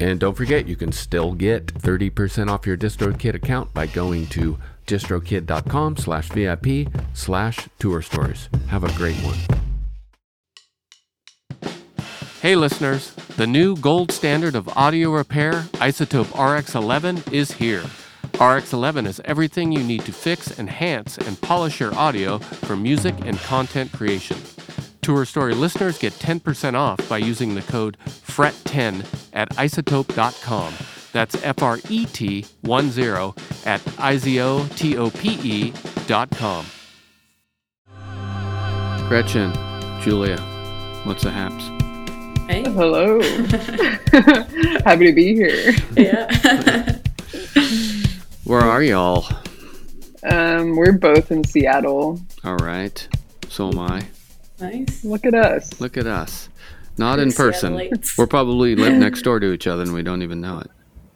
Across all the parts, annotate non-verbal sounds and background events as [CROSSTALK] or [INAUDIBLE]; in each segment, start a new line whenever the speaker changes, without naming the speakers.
And don't forget, you can still get 30% off your DistroKid account by going to distrokid.com slash VIP slash tour stories. Have a great one. Hey listeners, the new gold standard of audio repair, iZotope RX11, is here. RX11 is everything you need to fix, enhance, and polish your audio for music and content creation. Tour Story listeners get 10% off by using the code FRET10 at izotope.com. That's F R E T 1 0 at I-Z-O-T-O-P-E dot com. Gretchen, Julia, what's the haps?
Hey.
Hello. [LAUGHS] Happy to be here.
Yeah.
Where are y'all?
Um, we're both in Seattle.
All right. So am I.
nice.
Look at us.
Look at us. Not in person.
Seattleites.
We're probably [LAUGHS] live next door to each other and we don't even know it.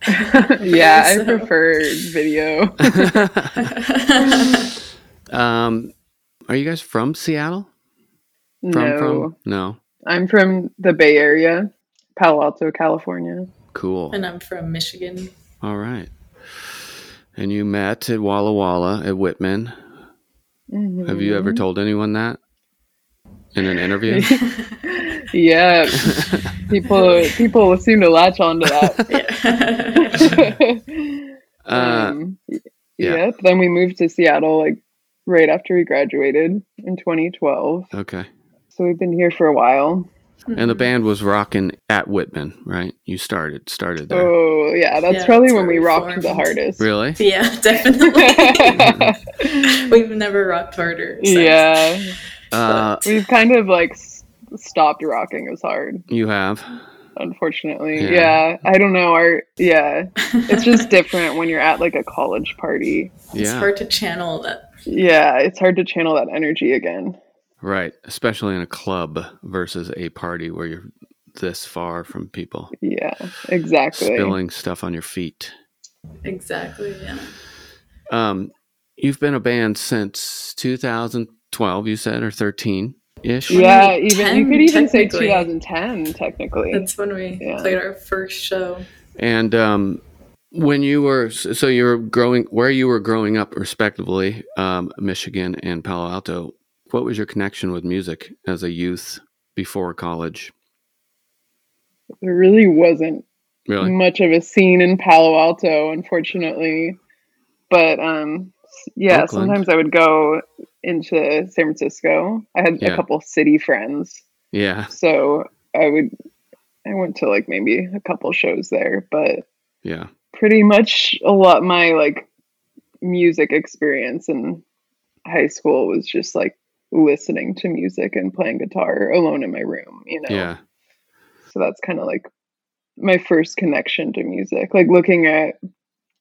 [LAUGHS]
yeah, I
So-
prefer video. [LAUGHS]
Um, are you guys from Seattle? From
no,
from? No.
I'm from the Bay Area, Palo Alto, California.
Cool.
and I'm from Michigan.
All right. And you met at Walla Walla at Whitman. Have you
Mm-hmm.
ever told anyone that in an interview? [LAUGHS]
Yeah, people people seem to latch onto that. [LAUGHS]
Yeah. [LAUGHS]
uh,
um,
yeah.
Yep. Then we moved to Seattle like right after we graduated in 2012.
okay.
So we've been here for a while.
And the band was rocking at Whitman, right? You started started there.
Oh yeah, that's
Yeah,
probably
that's
when we
we
rocked
formed.
the hardest.
Really?
yeah, definitely. We've never rocked harder. since.
yeah,
Uh, [LAUGHS]
we've kind of like s- stopped rocking as hard,
you have.
unfortunately.
Yeah.
Yeah. I don't know. Our yeah, it's just different when you're at like a college party.
It's
Yeah.
hard to channel that.
Yeah, it's hard to channel that energy again.
Right. Especially in a club versus a party where you're this far from people.
Yeah, exactly.
Spilling stuff on your feet.
Exactly. Yeah.
Um, you've been a band since 2012, you said, or 13 ish.
Yeah, even you could even say 2010 technically.
That's when we
Yeah.
played our first show.
And um, when you were, so you were growing, where you were growing up, respectively, um, Michigan and Palo Alto, what was your connection with music as a youth before college?
There really wasn't
Really?
much of a scene in Palo Alto, unfortunately. But um, yeah,
Oakland.
sometimes I would go into San Francisco. I had
Yeah.
a couple city friends,
Yeah.
so I would. I went to like maybe a couple shows there, but
Yeah.
pretty much a lot my like music experience in high school was just like listening to music and playing guitar alone in my room, you know.
Yeah.
So that's kind of like my first connection to music, like looking at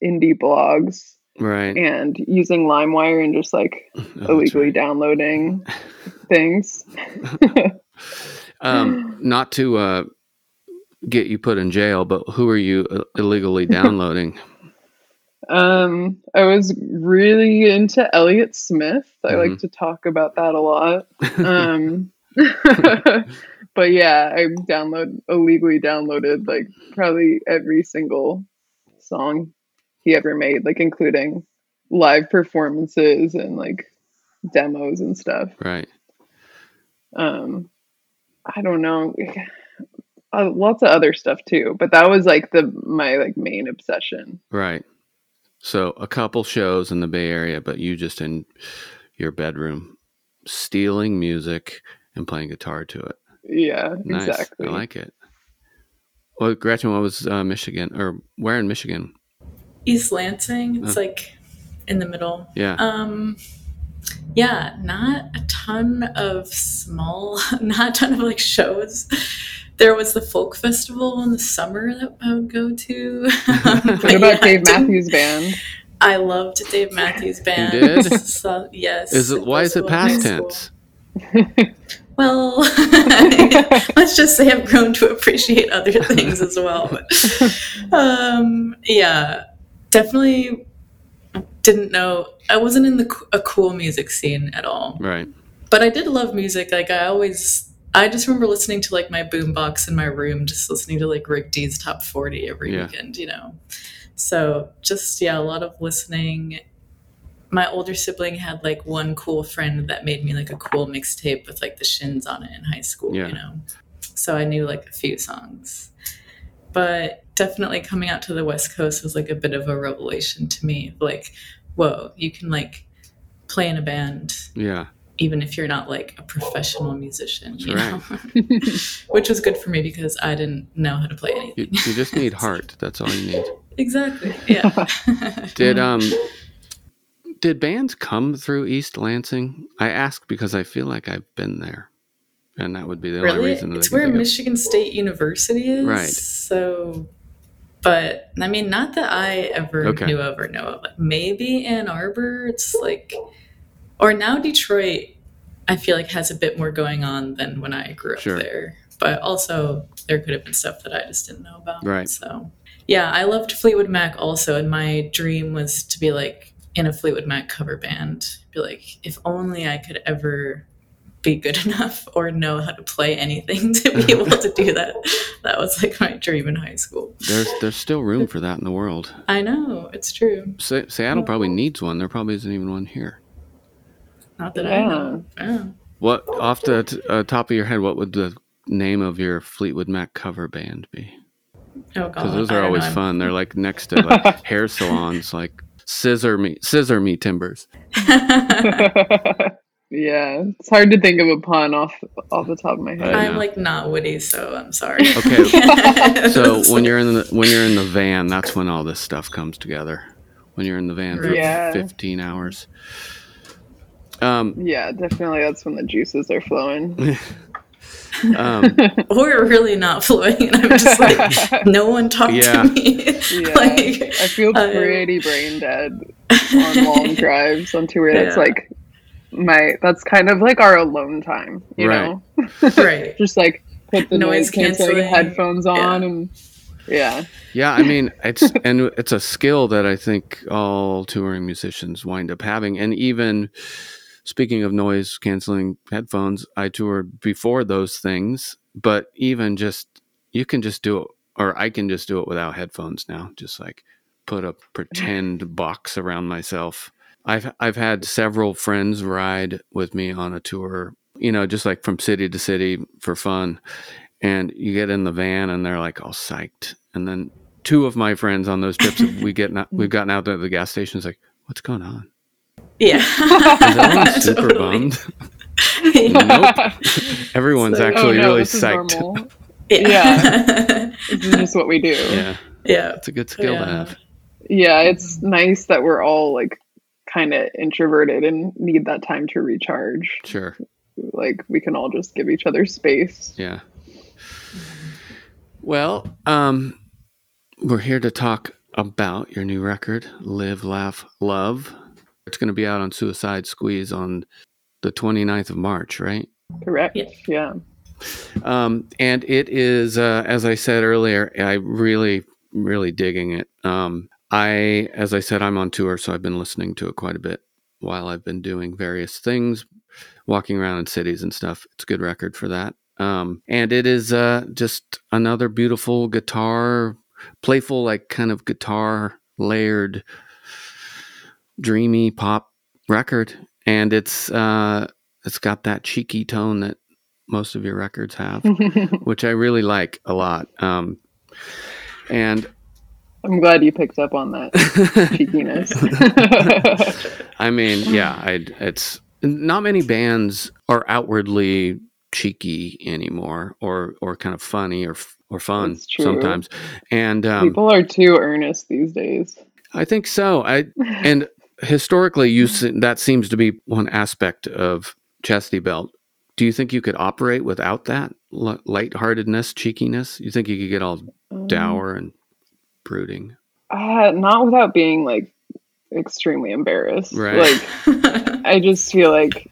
indie blogs
Right.
and using LimeWire and just like [LAUGHS]
Oh,
illegally
right.
downloading [LAUGHS] things. [LAUGHS]
Um, not to uh, get you put in jail, but who are you uh, illegally downloading?
Um, I was really into Elliott Smith. I
Mhm.
like to talk about that a lot. Um, but yeah, I download illegally downloaded like probably every single song he ever made, like including live performances and like demos and stuff.
Right.
Um, I don't know, [SIGHS] uh, lots of other stuff too, but that was like the my like main obsession.
Right. So a couple shows in the Bay Area, but you just in your bedroom stealing music and playing guitar to it.
Yeah,
Nice.
exactly.
I like it. Well, Gretchen, what was uh, Michigan or where in Michigan?
East Lansing. It's
Oh.
like in the middle.
Yeah.
Um, yeah, not a ton of small, [LAUGHS] not a ton of like shows. There was the folk festival in the summer that I would go to. [LAUGHS]
What about
yeah,
Dave [LAUGHS] Matthews Band?
I loved Dave Matthews Band.
You did?
So, yes.
is it why is it
was in high
past tense?
Well, let's just say I've grown to appreciate other things as well. But, um, yeah, definitely didn't know. I wasn't in the a cool music scene at all,
Right.
but I did love music. Like I always, I just remember listening to like my boombox in my room, just listening to like Rick Dees top forty every
Yeah.
weekend. You know, so just yeah, a lot of listening. My older sibling had like one cool friend that made me like a cool mixtape with like the shins on it in high school,
Yeah.
you know. So I knew like a few songs. But definitely coming out to the West Coast was like a bit of a revelation to me. Like, whoa, you can like play in a band
Yeah.
even if you're not like a professional musician, you
Right.
know? [LAUGHS] Which was good for me because I didn't know how to play anything.
You, you just need heart. That's all you need. [LAUGHS]
exactly. Yeah. [LAUGHS]
Did um did bands come through East Lansing? I ask because I feel like I've been there. And that would be the only reason that
It's where. Michigan State University is.
Right.
So, but I mean, not that I ever
Okay.
knew of or know of. Maybe Ann Arbor. It's like, or now Detroit. I feel like has a bit more going on than when I grew up
Sure.
there. But also, there could have been stuff that I just didn't know about.
Right.
So, yeah, I loved Fleetwood Mac also, and my dream was to be like in a Fleetwood Mac cover band. Be like, if only I could ever be good [LAUGHS] enough or know how to play anything to be able to do that. [LAUGHS] That was like my dream in high school.
There's there's still room for that in the world.
I know, it's true.
Se- Seattle probably needs one. There probably isn't even one here.
Not that I know. Yeah.
What off the t- uh, top of your head? What would the name of your Fleetwood Mac cover band be?
Oh god.
Because those are always
know.
fun. They're like next to like [LAUGHS] hair salons, like scissor me, scissor me timbers.
Yeah, it's hard to think of a pun off off the top of my head.
I
I'm like not witty, so I'm sorry.
Okay, [LAUGHS] So [LAUGHS] when you're in the when you're in the van, that's when all this stuff comes together. When you're in the van for
Yeah.
15 hours. Um,
yeah, definitely. That's when the juices are flowing. [LAUGHS]
um,
or really not flowing, and I'm just like, no one talked
Yeah.
to me.
Yeah.
like,
I feel
I-
pretty brain dead on long drives on tour. That's
Yeah.
like my. That's kind of like our alone time. You
Right.
know, [LAUGHS]
right. [LAUGHS]
just like put the
Noise
noise canceling
canceling.
headphones on
Yeah.
and yeah.
yeah, I mean, it's [LAUGHS] and it's a skill that I think all touring musicians wind up having. And even speaking of noise canceling headphones, I toured before those things, but even just you can just do it, or I can just do it without headphones now. Just like put a pretend box around myself. I've I've had several friends ride with me on a tour, you know, just like from city to city for fun. And you get in the van and they're like all psyched. And then two of my friends on those trips, we [LAUGHS] get not, we've gotten out to the gas stations like, what's going on?
Yeah. [LAUGHS]
Is everyone [LAUGHS] super
Totally.
bummed?
Yeah.
nope. Everyone's
So-
actually
oh, no,
really psyched.
normal.
Yeah.
This is just what we do.
Yeah,
yeah.
it's a good skill to have.
Yeah, it's nice that we're all like kind of introverted and need that time to recharge.
Sure.
Like we can all just give each other space.
Yeah. Well, um, we're here to talk about your new record, Live, Laugh, Love. It's going to be out on Suicide Squeeze on the 29th of March, right?
Correct?
Yeah.
Yeah.
Um, and it is, uh, as I said earlier, I really, really digging it. Um, I, as I said, I'm on tour, so I've been listening to it quite a bit while I've been doing various things, walking around in cities and stuff. It's a good record for that. Um, and it is uh, just another beautiful guitar, playful, like kind of guitar layered, dreamy pop record. And it's uh, it's got that cheeky tone that most of your records have, [LAUGHS] which I really like a lot. Um, and
I'm glad you picked up on that [LAUGHS] cheekiness.
I mean, yeah, I, it's not many bands are outwardly cheeky anymore, or or kind of funny or or fun sometimes. And um,
People are too earnest these days.
I think so. I and historically, you [LAUGHS] that seems to be one aspect of Chastity Belt. Do you think you could operate without that lightheartedness, cheekiness? You think you could get all
Um,
dour and brooding?
Uh, not without being like extremely embarrassed.
Right.
Like [LAUGHS] I just feel like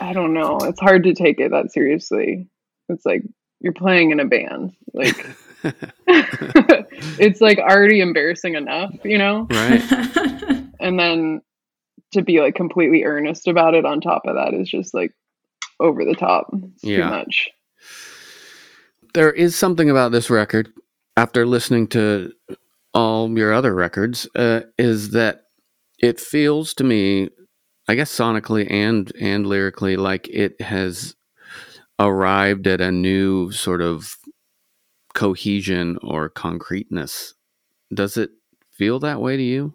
I don't know. It's hard to take it that seriously. It's like you're playing in a band. Like [LAUGHS] [LAUGHS] it's like already embarrassing enough, you know?
right.
And then to be like completely earnest about it on top of that is just like over the top. It's
Yeah.
too much.
There is something about this record, after listening to all your other records, uh, is that it feels to me, I guess sonically and and lyrically, like it has arrived at a new sort of cohesion or concreteness. Does it feel that way to you?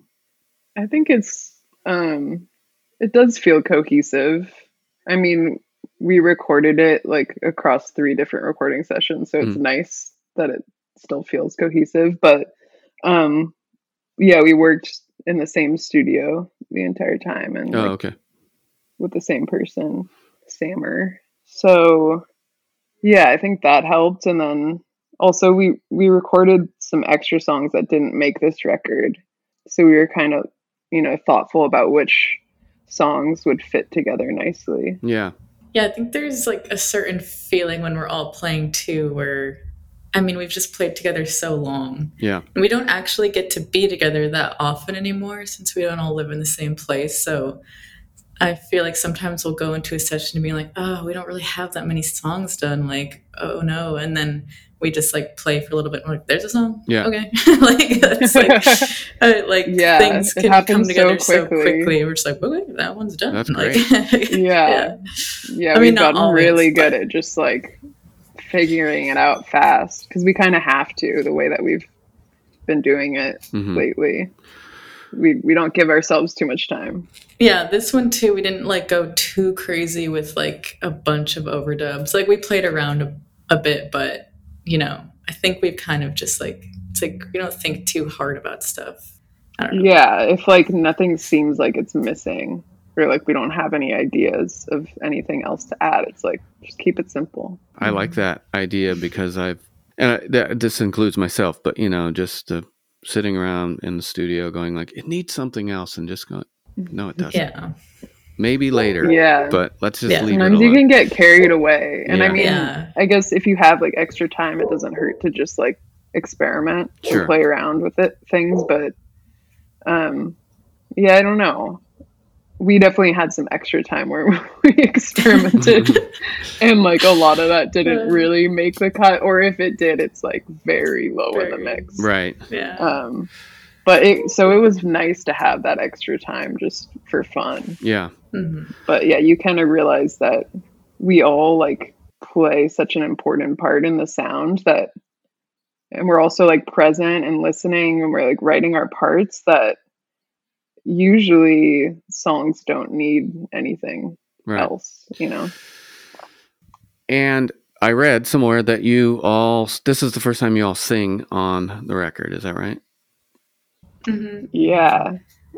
I think it's um it does feel cohesive. I mean, we recorded it like across three different recording sessions, so it's
Mm.
nice that it still feels cohesive, but um yeah, we worked in the same studio the entire time and
Oh,
like,
okay.
with the same person, Samur. So yeah, I think that helped and then also we we recorded some extra songs that didn't make this record. So we were kind of, you know, thoughtful about which songs would fit together nicely.
Yeah.
Yeah, I think there's like a certain feeling when we're all playing too, where I mean, we've just played together so long.
Yeah.
And we don't actually get to be together that often anymore since we don't all live in the same place. So I feel like sometimes we'll go into a session and be like, oh, we don't really have that many songs done. Like, oh no. And then we just like play for a little bit. And we're like, there's a song.
Yeah.
Okay. [LAUGHS] like, that's like, [LAUGHS] uh, like [LAUGHS]
Yeah,
things can come together so
quickly.
quickly. We're just like, okay, that one's done.
That's
Like,
Yeah. Yeah,
I mean,
we've gotten really
always,
good
but-
at just like figuring it out fast because we kind of have to the way that we've been doing it
Mhm.
lately. We we don't give ourselves too much time.
Yeah, this one too, we didn't like go too crazy with like a bunch of overdubs. Like we played around a, a bit, but you know, I think we've kind of just like it's like we don't think too hard about stuff. I don't know.
Yeah, if like nothing seems like it's missing or like we don't have any ideas of anything else to add, it's like just keep it simple.
I like that idea because I've, and I, that, this includes myself, but you know, just uh, sitting around in the studio going like, it needs something else, and just going, no, it doesn't.
Yeah.
Maybe later,
Yeah.
but let's just
Yeah.
leave it
Sometimes you can get carried away. And I mean,
Yeah.
I guess if you have like extra time, it doesn't hurt to just like experiment
Sure.
and play around with it things. But um, yeah, I don't know. We definitely had some extra time where [LAUGHS] we experimented, [LAUGHS] and like a lot of that didn't
Yeah.
really make the cut, or if it did, it's like very low in the mix.
right.
Yeah.
Um, but it so it was nice to have that extra time just for fun
Yeah.
Mhm.
but yeah you kind of realize that we all like play such an important part in the sound that and we're also like present and listening and we're like writing our parts that usually songs don't need anything
Right.
else you know
And I read somewhere that you all, this is the first time you all sing on the record. Is that right?
Mhm.
yeah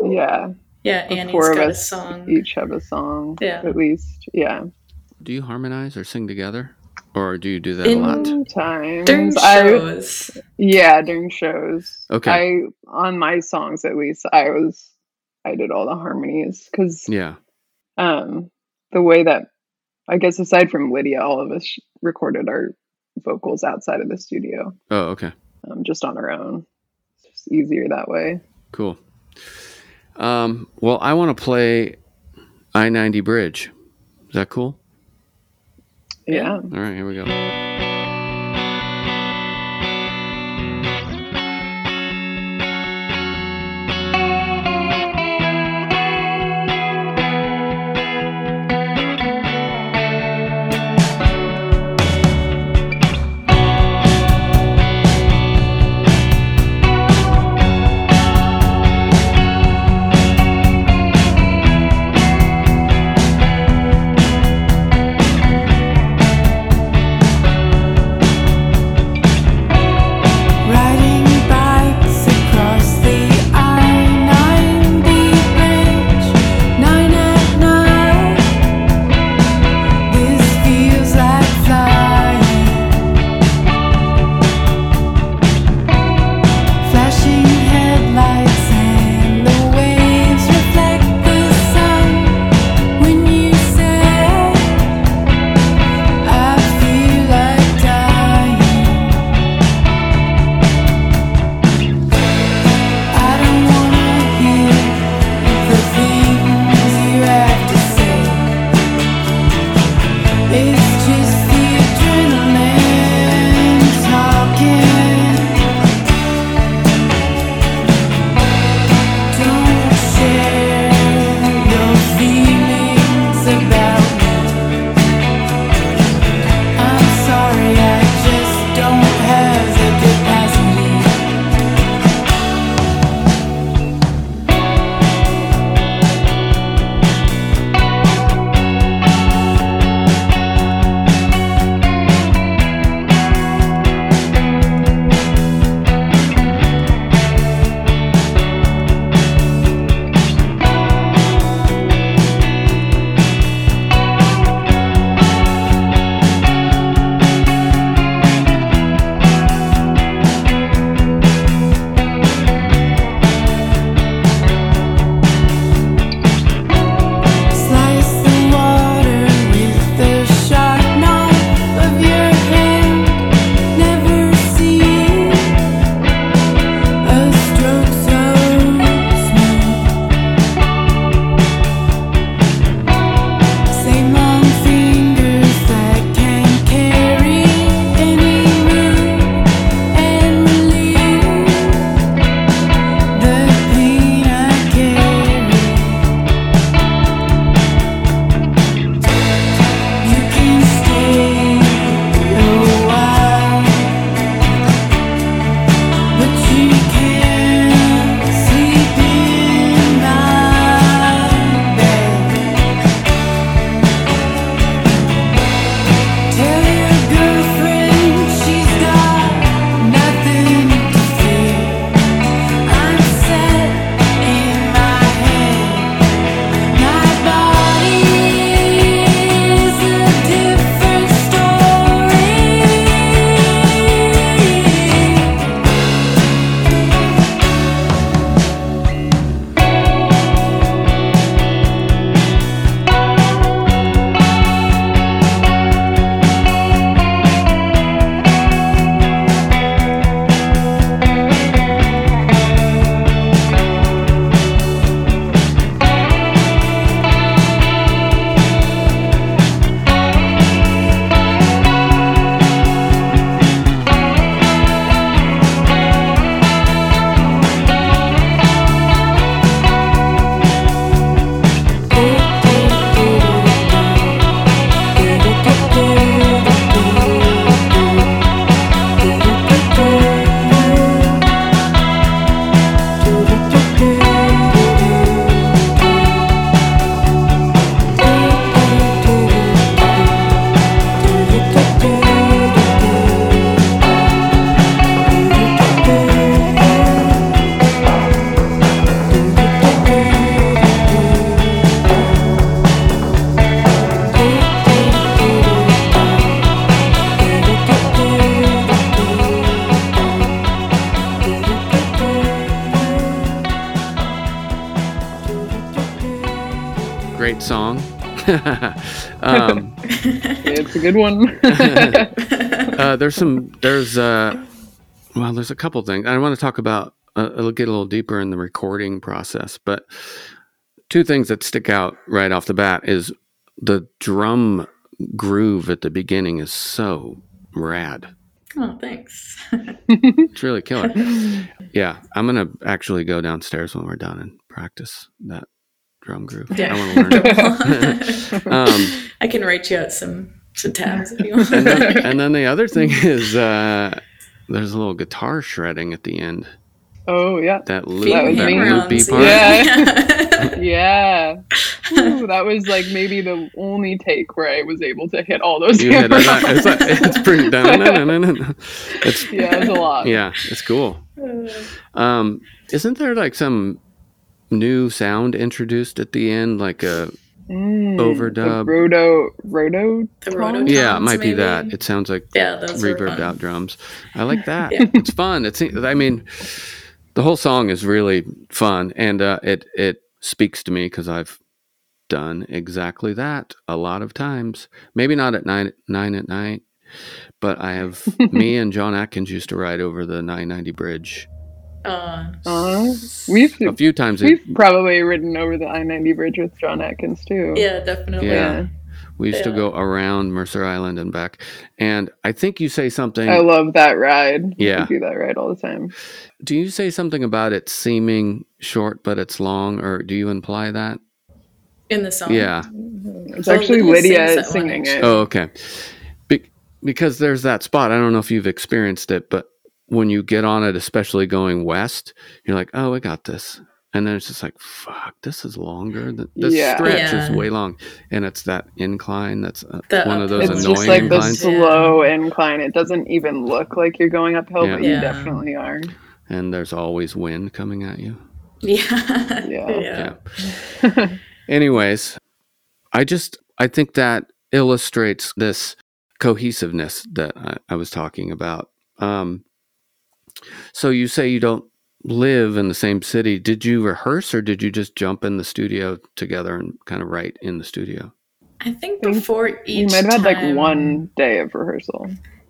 yeah
Yeah,
the
Annie's
four of
got a song.
each have a song
Yeah.
at least yeah
Do you harmonize or sing together? Or do you do that a lot?
sometimes
During
I,
shows.
Yeah, during shows.
Okay.
I on my songs at least, I was I did all the harmonies because
Yeah.
um the way that I guess aside from Lydia, all of us recorded our vocals outside of the studio,
Oh, okay.
um, just on our own. It's just easier that way.
Cool. Um, well, I want to play I 90 Bridge. Is that cool?
Yeah.
All right, here we go.
Good one. [LAUGHS]
uh, there's some there's uh well there's a couple things i want to talk about
uh, I'll get a little deeper in the recording process, but two things that stick out right off the bat is the drum groove at the beginning is so rad.
Oh, thanks.
It's really killer. Yeah, I'm gonna actually go downstairs when we're done and practice that drum groove.
Yeah.
I want to learn it. [LAUGHS] um,
I can write you out some some tabs if you want.
and, then, and then the other thing is uh, there's a little guitar shredding at the end.
Oh yeah,
That loop,
That was
that loopy part.
Yeah. yeah. [LAUGHS] [LAUGHS] Ooh, that was like maybe the only take where I was able to hit all those.
You hit it. It's, like, it's pretty. [LAUGHS] It's
yeah, it was a lot.
yeah, it's cool. Um, isn't there like some new sound introduced at the end, like a
Mm,
Overdub.
the Roto, roto.
The roto-
yeah, it
Tones,
might be that. It sounds like
yeah, those were
reverbed out drums. I like that. [LAUGHS]
Yeah.
It's fun. It's I mean, the whole song is really fun, and uh, it it speaks to me because I've done exactly that a lot of times. Maybe not at nine nine at night, but I have. [LAUGHS] me and John Atkins used to ride over the 990 bridge
Uh,
Uh, we've
a few times.
we've
It,
probably ridden over the I ninety bridge with John Atkins too.
yeah, definitely.
Yeah. we used to go around Mercer Island and back, and I think you say something.
I love that ride.
Yeah.
I do that ride all the time.
Do you say something about it seeming short but it's long, or do you imply that?
In the song.
It's
Yeah.
Oh,
actually
Lydia
Lydia,
sings one,
singing it.
Oh, okay. Be- because there's that spot. I don't know if you've experienced it, but when you get on it, especially going west, you're like, "Oh, I got this," and then it's just like, "Fuck, this is longer. Than, this
Yeah.
stretch is way long," and it's that incline. That's uh,
The
one of those
It's
annoying
just like the
inclines,
slow incline. It doesn't even look like you're going uphill, but you
Yeah.
definitely are.
and there's always wind coming at you.
Yeah. [LAUGHS]
Yeah.
Yeah. Anyways, I just I think that illustrates this cohesiveness that I, I was talking about. Um, so you say you don't live in the same city. Did you rehearse or did you just jump in the studio together and kind of write in the studio?
I think
think
before
We
each
might have had like one day of rehearsal.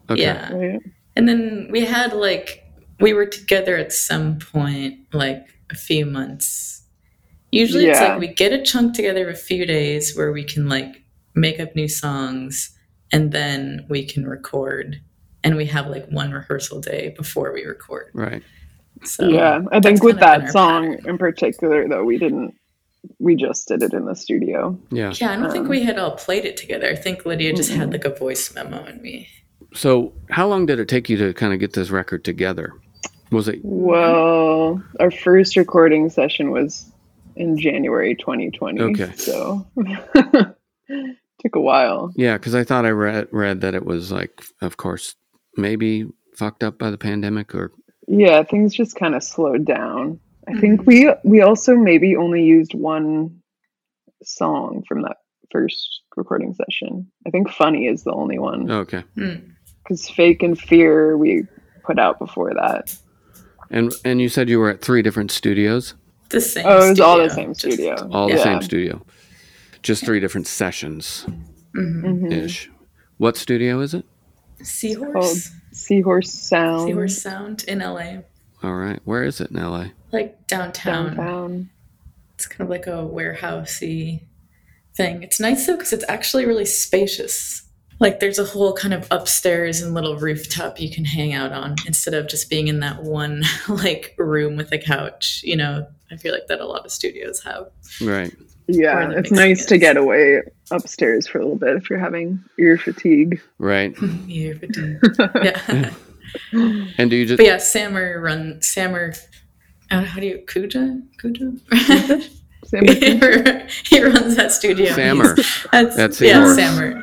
Okay.
Yeah.
Right?
And then we had like we were together at some point, like a few months. Usually it's like we get a chunk together of a few days where we can like make up new songs and then we can record. And we have like one rehearsal day before we record.
Right.
So
yeah, I think with
kind of been
that song
pattern.
in particular, though, we didn't. We just did it in the studio.
Yeah.
Yeah, I don't think
Um,
we had all played it together. I think Lydia just had
Mm-mm.
like a voice memo and me.
So how long did it take you to kind of get this record together? Was it
Well, our first recording session was in January 2020.
Okay.
So [LAUGHS] took a while.
Yeah, because I thought I read read that it was like, of course, maybe fucked up by the pandemic or
Yeah, things just kind of slowed down. I
Mm-hmm.
think we we also maybe only used one song from that first recording session. I think "Funny" is the only one
okay.
Hmm.
because "Fake" and "Fear" we put out before that.
And and you said you were at three different studios,
the same
Oh, it was all the
studio,
same
just-
studio.
all the same studio, just three different sessions
Mhm.
Mhm.
ish. What studio is it?
Seahorse.
Oh, Seahorse Sound
Seahorse Sound in LA.
All right, where is it in LA?
Like downtown.
downtown.
It's kind of like a warehousey thing. It's nice though because it's actually really spacious. Like there's a whole kind of upstairs and little rooftop you can hang out on instead of just being in that one [LAUGHS] like room with a couch. You know, I feel like that a lot of studios have.
Right.
Yeah, it's
mixing
nice to get away upstairs for a little bit if you're having ear fatigue.
Right. [LAUGHS] [LAUGHS]
yeah. yeah. [LAUGHS]
And do you just
But yeah, Samur run Samur. Uh, how do you Khouja Khouja?
Same with-
he runs that studio. Samur? That's,
That's
yeah,
yours.
Samur.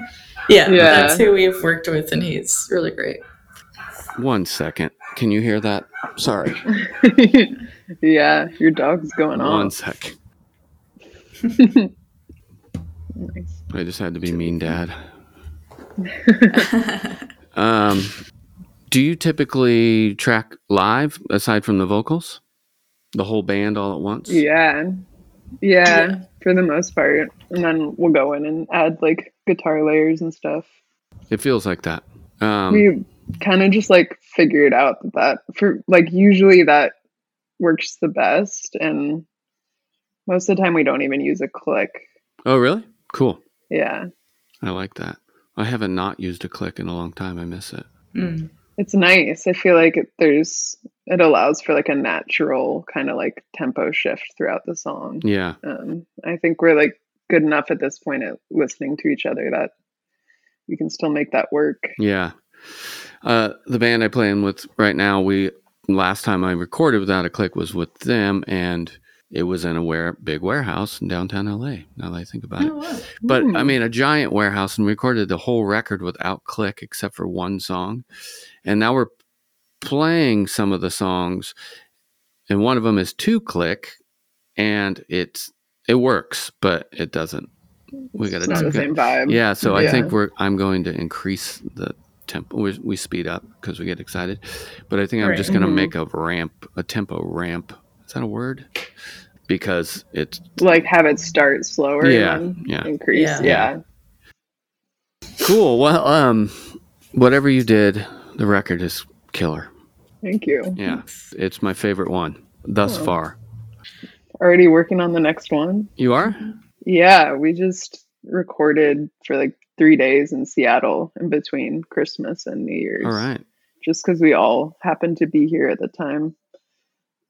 Yeah,
Yeah.
that's who we've worked with, and he's really great.
One second. Can you hear that? Sorry.
yeah, your dog's going
One
on.
sec.
Nice. [LAUGHS]
I just had to be mean, Dad. [LAUGHS] Um, do you typically track live aside from the vocals? The whole band all at once?
Yeah. yeah,
Yeah.
for the most part, and then we'll go in and add like guitar layers and stuff.
It feels like that. Um,
we kind of just like figured out that that for like usually that works the best. And most of the time, we don't even use a click.
Oh, really? Cool.
Yeah.
I like that. I haven't not used a click in a long time. I miss it.
Mm.
It's nice. I feel like it, there's, it allows for like a natural kind of like tempo shift throughout the song.
Yeah.
Um, I think we're like good enough at this point at listening to each other that we can still make that work.
Yeah. Uh, the band I play in with right now, we last time I recorded without a click was with them, and it was in a ware, big warehouse in downtown LA. Now that I think about it,
Oh, wow.
but I
Hmm.
mean a giant warehouse, and we recorded the whole record without click except for one song, and now we're playing some of the songs, and one of them is two click, and it's it works, but it doesn't. We got to
not the same vibe.
yeah, so I think we're I'm going to increase the tempo. We, we speed up because we get excited, but I think I'm
Right.
just going to
Mhm.
make a ramp, a tempo ramp. Is that a word? Because it's
Like have it start slower
Yeah,
and
yeah.
increase.
Yeah.
Yeah.
cool. Well, um, whatever you did, the record is killer.
Thank you.
Yeah, it's my favorite one thus
Oh.
far.
Already working on the next one.
You are?
Yeah, we just recorded for like three days in Seattle in between Christmas and New Year's.
All right.
Just because we all happened to be here at the time.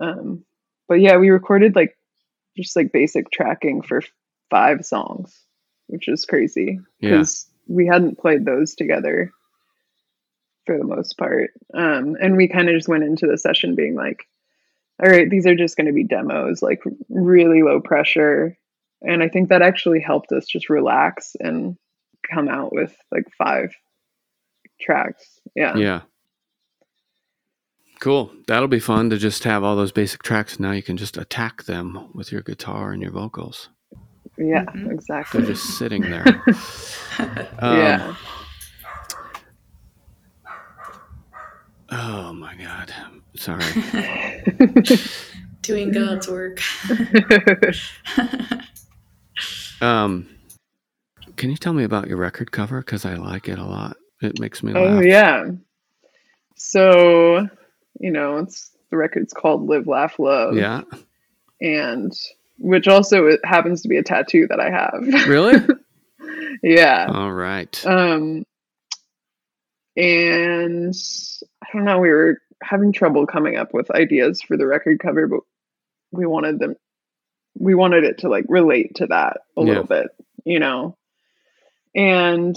Um, but yeah, we recorded like just like basic tracking for five songs, which is crazy
Yeah.
because we hadn't played those together for the most part. Um, and we kind of just went into the session being like, all right, these are just going to be demos, like really low pressure. And I think that actually helped us just relax and come out with like five tracks. Yeah.
Yeah. Cool. That'll be fun to just have all those basic tracks. Now you can just attack them with your guitar and your vocals.
Yeah,
Mhm.
They're just sitting there. [LAUGHS] Um,
yeah.
Oh my God. Sorry. [LAUGHS]
Doing God's work. [LAUGHS]
Um, can you tell me about your record cover? Because I like it a lot. It makes me laugh.
oh yeah. So, you know, it's the record's called Live Laugh Love.
Yeah.
And which also it happens to be a tattoo that I have. [LAUGHS]
Really?
yeah.
All right.
Um, and I don't know, we were having trouble coming up with ideas for the record cover, but we wanted them, we wanted it to like relate to that a
Yeah.
little bit, you know? And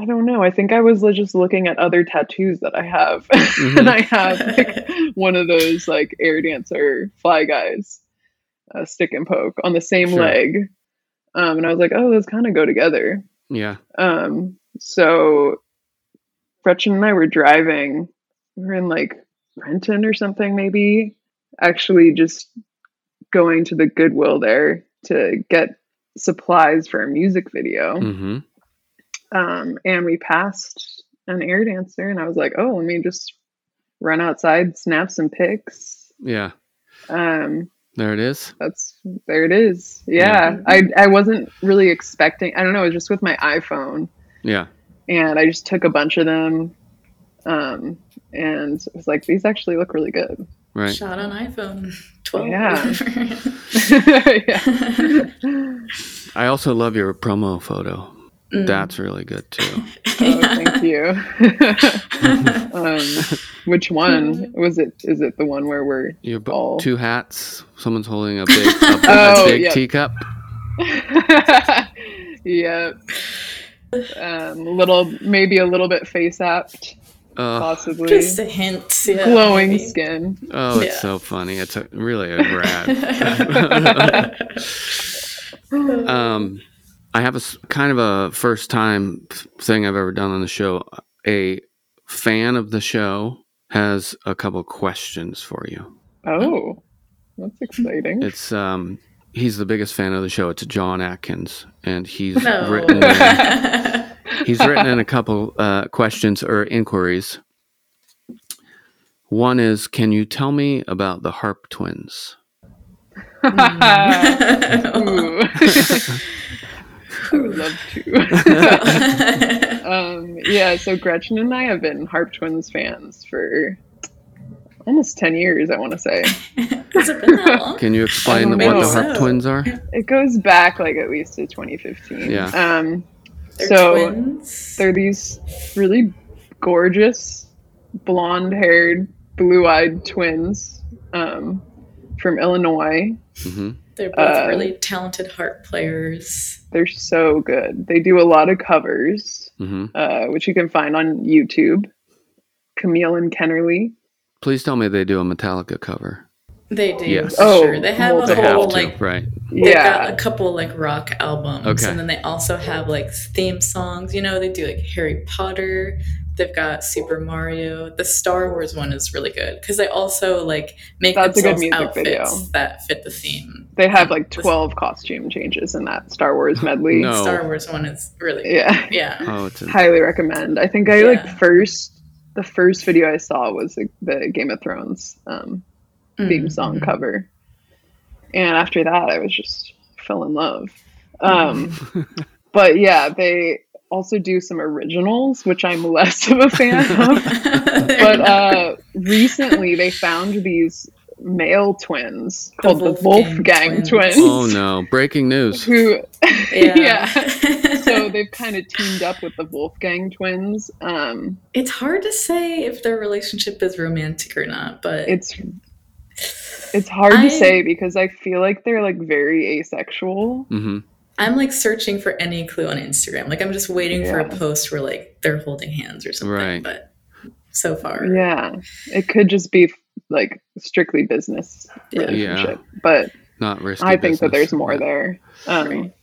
I don't know, I think I was just looking at other tattoos that I have, [LAUGHS]
Mhm.
and I have like one of those like air dancer fly guys, uh, stick and poke on the same
Sure.
leg. Um, and I was like, oh, those kind of go together.
Yeah.
Um, so Gretchen and I were driving. We were in like Renton or something, maybe. Actually, just going to the Goodwill there to get supplies for a music video.
Mm-hmm.
Um, and we passed an air dancer, and I was like, oh, let me just run outside, snap some pics.
Yeah.
Um,
There it is.
that's there it is. Yeah,
Yeah.
I I wasn't really expecting. I don't know. It was just with my iPhone.
Yeah.
and I just took a bunch of them. Um, and it was like, these actually look really good.
Right.
Shot on iPhone 12.
Yeah. [LAUGHS] [LAUGHS]
I also love your promo photo.
Mm.
That's really good too. [LAUGHS]
oh, thank you. [LAUGHS] [LAUGHS] um, which one was it? Is it the one where we're
Your bo-
all?
two hats. Someone's holding a big, a, a
Oh,
big
yeah.
teacup.
yep. Um, little, maybe a little bit face apt,
Oh,
possibly.
Just a hint. Yeah,
Glowing
maybe.
skin.
oh, it's
Yeah.
so funny. It's a, really a rad. um, I have a kind of a first time thing I've ever done on the show. A fan of the show has a couple questions for you.
Oh, that's exciting.
It's um, he's the biggest fan of the show. It's John Atkins, and he's
no.
written in, [LAUGHS] he's written in a couple uh, questions or inquiries. One is, can you tell me about the Harp Twins? [LAUGHS] [LAUGHS]
Ooh. [LAUGHS] I would love to. [LAUGHS] um, yeah, so Gretchen and I have been Harp Twins fans for almost 10 years, I want to say. [LAUGHS]
Has it been that long?
Can you explain what the
know.
Harp
So-
Twins are?
It goes back like at least to 2015.
Yeah.
Um,
They're
so
twins.
they're these really gorgeous, blonde haired, blue eyed twins um, from Illinois.
hmm
They're both
uh,
really talented harp players.
They're so good. They do a lot of covers,
hmm
uh, which you can find on YouTube. Camille and Kennerly.
Please tell me they do a Metallica cover.
They do.
Yes.
Oh,
sure. They have
well,
a
They have
whole
to,
like
right?
They've got
Yeah.
a couple like rock albums,
Okay.
and then they also have like theme songs. You know, they do like Harry Potter. They've got Super Mario. The Star Wars one is really good because they also like make
That's a good
themselves
music
outfits
video.
that fit the theme.
They have like
This-
12 costume changes in that Star Wars medley.
No.
Star Wars one is really.
Yeah.
yeah. [LAUGHS]
Oh, it's a,
highly recommend. I think I
Yeah.
like first the first video I saw was the, the Game of Thrones um, theme
Mhm.
song cover, and after that I was just fell in love. Um, [LAUGHS] but yeah, they also do some originals, which I'm less of a fan of. [LAUGHS] but uh, recently they found these male twins
The
called the
Wolfgang
Wolfgang
twins.
twins.
oh no! Breaking news.
Who,
yeah. [LAUGHS]
yeah. [LAUGHS] so they've kind of teamed up with the Wolfgang twins. Um,
it's hard to say if their relationship is romantic or not, but
it's it's hard
I-
to say because I feel like they're like very asexual.
hmm
I'm like searching for any clue on Instagram. Like I'm just waiting for a post where like they're holding hands or something.
Right.
But so far,
Yeah, it could just be like strictly business
Yeah.
relationship, but
Not risky.
I think that there's more there. Um, [LAUGHS]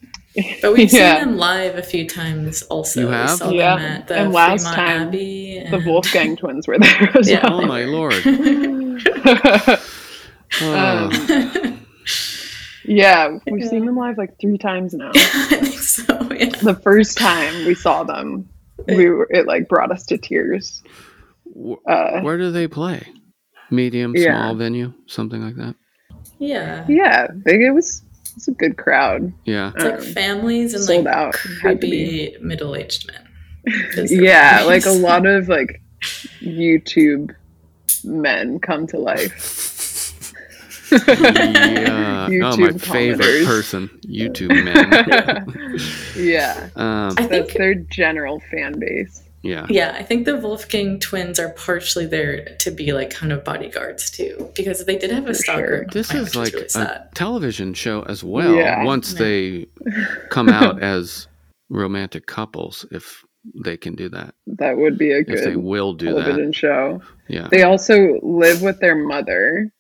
But we've
Yeah.
seen them live a few times also.
You
We
have?
saw
Yeah.
them at the
And last
Fremont
time,
Abbey.
the Wolfgang [LAUGHS] twins were there as
Yeah.
Oh my lord! [LAUGHS] Oh.
Um, yeah, we've seen them live like three times now.
I think so. Yeah.
The first time we saw them, we were it like brought us to tears. Uh,
Where do they play? Medium,
Yeah.
small venue, something like that.
Yeah.
yeah, they, it was it's a good crowd.
Yeah.
It's like
Um,
families and
sold
like
out. Had to
creepy middle-aged men. [LAUGHS] Is the
yeah, like a [LAUGHS] lot of like YouTube men come to life.
yeah. [LAUGHS] oh, my
YouTube
favorite person, YouTube man.
yeah,
um,
I
that's
think
their general fan base.
Yeah.
Yeah, I think the Wolfgang twins are partially there to be like kind of bodyguards too, because they did have a
For
stalker.
sure.
This
point,
is like
really
a
sad.
television show as well.
Yeah.
Once
Yeah.
they come out [LAUGHS] as romantic couples, if they can do that,
That would be a
if they
good
will do
television
that,
show.
yeah.
They also live with their mother,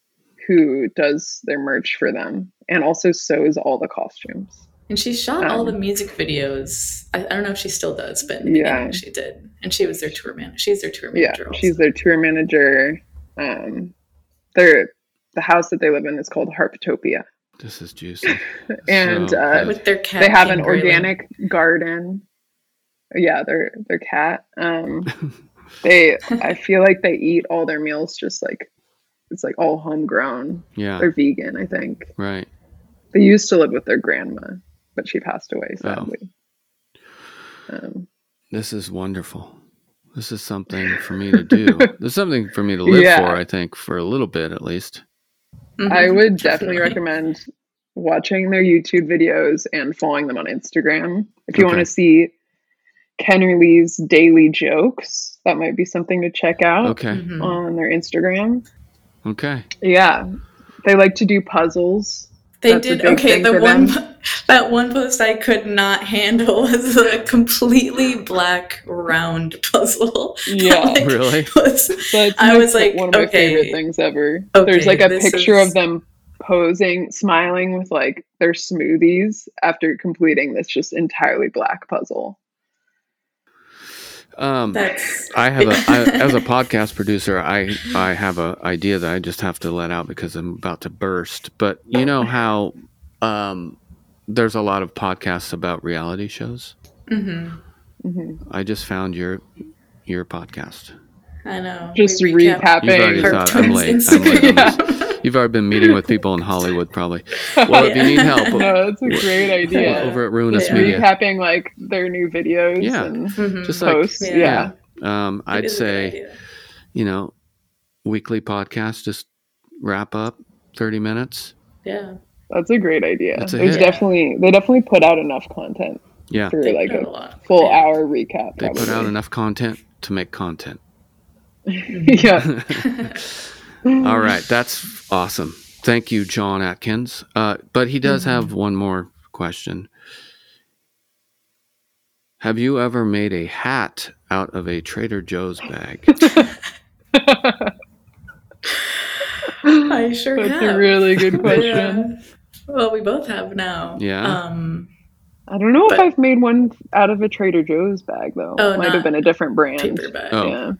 who does their merch for them and also sews all the costumes.
And she shot all
Um,
the music videos. I, I don't know if she still does, but
Yeah.
she did. And she was their tour manager. She's their tour
Yeah,
manager. also.
she's their tour manager. Um, their the house that they live in is called Harptopia,
This is juicy. [LAUGHS]
and
So
uh,
with their cat.
they have an
Grayling.
organic garden. Yeah, their their cat. Um, they I [LAUGHS] feel like they eat all their meals just like it's like all homegrown.
yeah.
They're vegan, I think.
Right.
They used to live with their grandma, but she passed away
Oh.
sadly. Um,
This is wonderful. This is something for me to do. [LAUGHS] There's something for me to live
Yeah.
for, I think, for a little bit at least.
Mhm,
I would definitely recommend watching their YouTube videos and following them on Instagram. If you
Okay.
want to see Kennerly's daily jokes, that might be something to check out
Okay.
Mhm.
on their Instagram.
Okay.
Yeah. They like to do puzzles.
They
That's
did okay. The one
them.
that one post I could not handle [LAUGHS] was a completely black round puzzle. [LAUGHS]
Yeah.
Like,
Really?
was-
That's
I was like,
one of my
okay.
favorite things ever.
Okay,
There's like a picture
is-
of them posing, smiling with like their smoothies after completing this just entirely black puzzle.
Um,
That's
I have a [LAUGHS] I, as a podcast producer, I I have a idea that I just have to let out because I'm about to burst. But you know how um, there's a lot of podcasts about reality shows.
hmm
hmm
I just found your your podcast.
I know.
Just
We recap
You've already
recapping.
Thought I'm late. I'm late on
Instagram.
this. [LAUGHS] You've already been meeting with people in [LAUGHS] Hollywood, probably. Well, if you need help, [LAUGHS]
no, that's a great idea.
over at Ruinous
Yeah.
Media,
Recapping like their new videos
Yeah.
and
Mhm.
just like
posts.
Yeah.
Yeah.
um, I'd
is a good
say you know, weekly podcast just wrap up 30 minutes.
Yeah.
That's a great idea.
That's a
There's
hit.
definitely they definitely put out enough content
Yeah.
for
They
like a
a
full
Yeah.
hour recap.
They put out enough content to make content. [LAUGHS]
yeah.
All right, that's awesome. Thank you, John Atkins. Uh, but he does have
Mm-hmm.
one more question. Have you ever made a hat out of a Trader Joe's bag? [LAUGHS]
I sure have.
That's
have.
a really good question.
Yeah. Well, we both have now.
Yeah.
Um,
I don't know if I've made one out of a Trader Joe's bag though.
Oh,
Might have been a different brand.
paper bag.
Oh.
Yeah.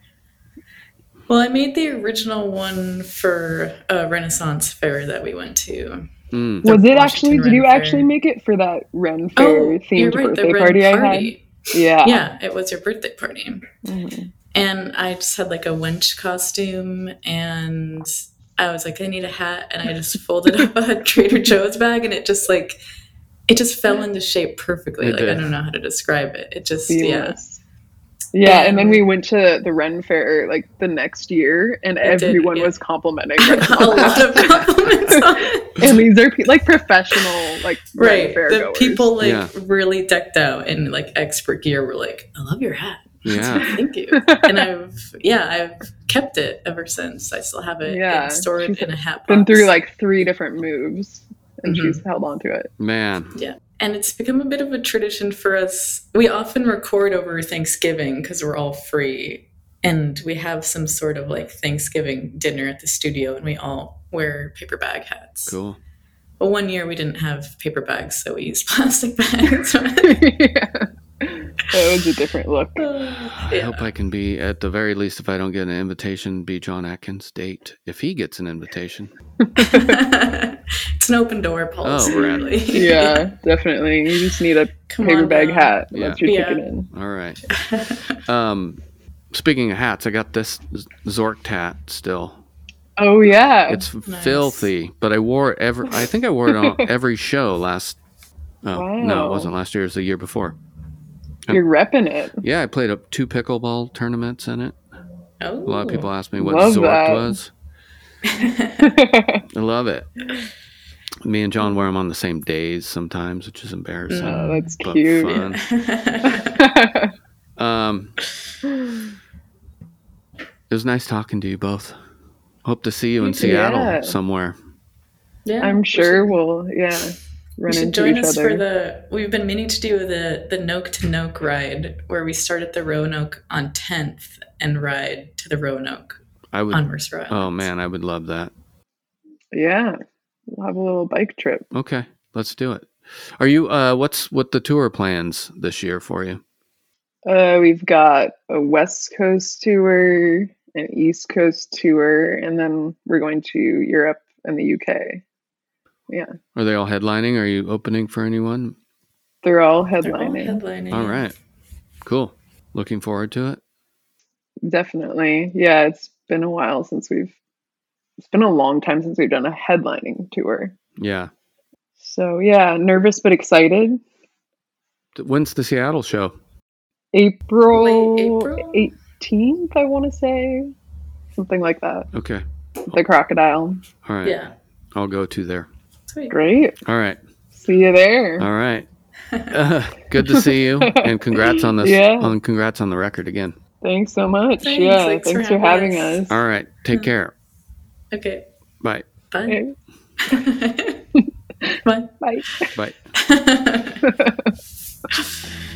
Well, I made the original one for a Renaissance fair that we went to.
Mm,
Was it
Washington
actually? Did you
Fair.
actually make it for that Ren Fair
Oh, you're
themed
right.
birthday
the red
party, I had? Yeah.
Yeah, it was your birthday party.
Mhm.
And I just had like a wench costume and I was like, I need a hat. And I just folded up a [LAUGHS] Trader Joe's bag and it just like, it just fell [LAUGHS] into shape perfectly.
It
like, I don't know how to describe it. It just, yeah.
Seamless. Yeah, and then we went to the Ren Fair like the next year, and
I did,
everyone
yeah.
was complimenting [LAUGHS]
I a lot of [LAUGHS] compliments it.
and these are pe- like professional, like Ren
Right.
Fair
The
goers.
people like
Yeah.
really decked out in like expert gear were like, I love your hat. [LAUGHS]
yeah.
Thank you. and I've yeah, I've kept it ever since. I still have it
Yeah,
stored in a hat box.
been through like three different moves, and
Mhm.
she's held on to it.
Man.
Yeah. And it's become a bit of a tradition for us. We often record over Thanksgiving because we're all free. And we have some sort of like Thanksgiving dinner at the studio and we all wear paper bag hats.
Cool.
But one year we didn't have paper bags, so we used [LAUGHS] plastic bags. [LAUGHS]
yeah. That was a different look. [SIGHS]
I
yeah.
hope I can be, at the very least, if I don't get an invitation, be John Atkins' date. If he gets an invitation. [LAUGHS]
it's an open door policy.
Oh, rad.
really.
Yeah, definitely. You just need a
Come
paper
on
bag
down.
hat.
Yeah.
That's your
Yeah.
ticket in.
All right. [LAUGHS] Um, speaking of hats, I got this Zork hat still.
Oh yeah.
It's
Nice.
filthy, but I wore it every. I think I wore it on [LAUGHS] every show last. Oh no, it wasn't last year. It was the year before.
You're repping it.
Yeah, I played up two pickleball tournaments in it.
Oh.
A lot of people ask me what
Love
Zork
that.
was. [LAUGHS] I love it. Me and John wear them on the same days sometimes, which is embarrassing.
oh, that's
but
cute.
fun. [LAUGHS] Um, it was nice talking to you both. Hope to see you in
You.
Seattle
Yeah.
somewhere.
yeah,
I'm sure we'll yeah run
We should
into
join
each
us
other.
for the. We've been meaning to do the the Noke to Noke ride, where we start at the Roanoke on 10th and ride to the Roanoke
I would.
on Mercer Island.
Oh man, I would love that.
yeah, we'll have a little bike trip.
Okay, let's do it. Are you? Uh, what's what the tour plans this year for you?
Uh, we've got a West Coast tour, an East Coast tour, and then we're going to Europe and the UK. Yeah,
Are they all headlining? Are you opening for anyone?
they're all
They're all
headlining.
headlining.
All right, cool. Looking forward to it.
Definitely. Yeah, it's been a while since we've. It's been a long time since we've done a headlining tour.
Yeah.
So yeah, nervous but excited.
When's the Seattle show?
April
April?
eighteenth, I want to say, something like that.
Okay.
The crocodile.
All right.
Yeah.
I'll go to there.
Sweet.
Great.
All right.
See you there.
All right. Uh, good to see you, and congrats on this.
Yeah.
On congrats on the record again.
Thanks so much.
Thanks.
Yeah,
Thanks
thanks,
for
for,
having
having
us.
us.
All right. Take care.
Okay.
Bye.
Bye.
Okay, [LAUGHS]
Bye.
Bye.
Bye.
Bye. [LAUGHS]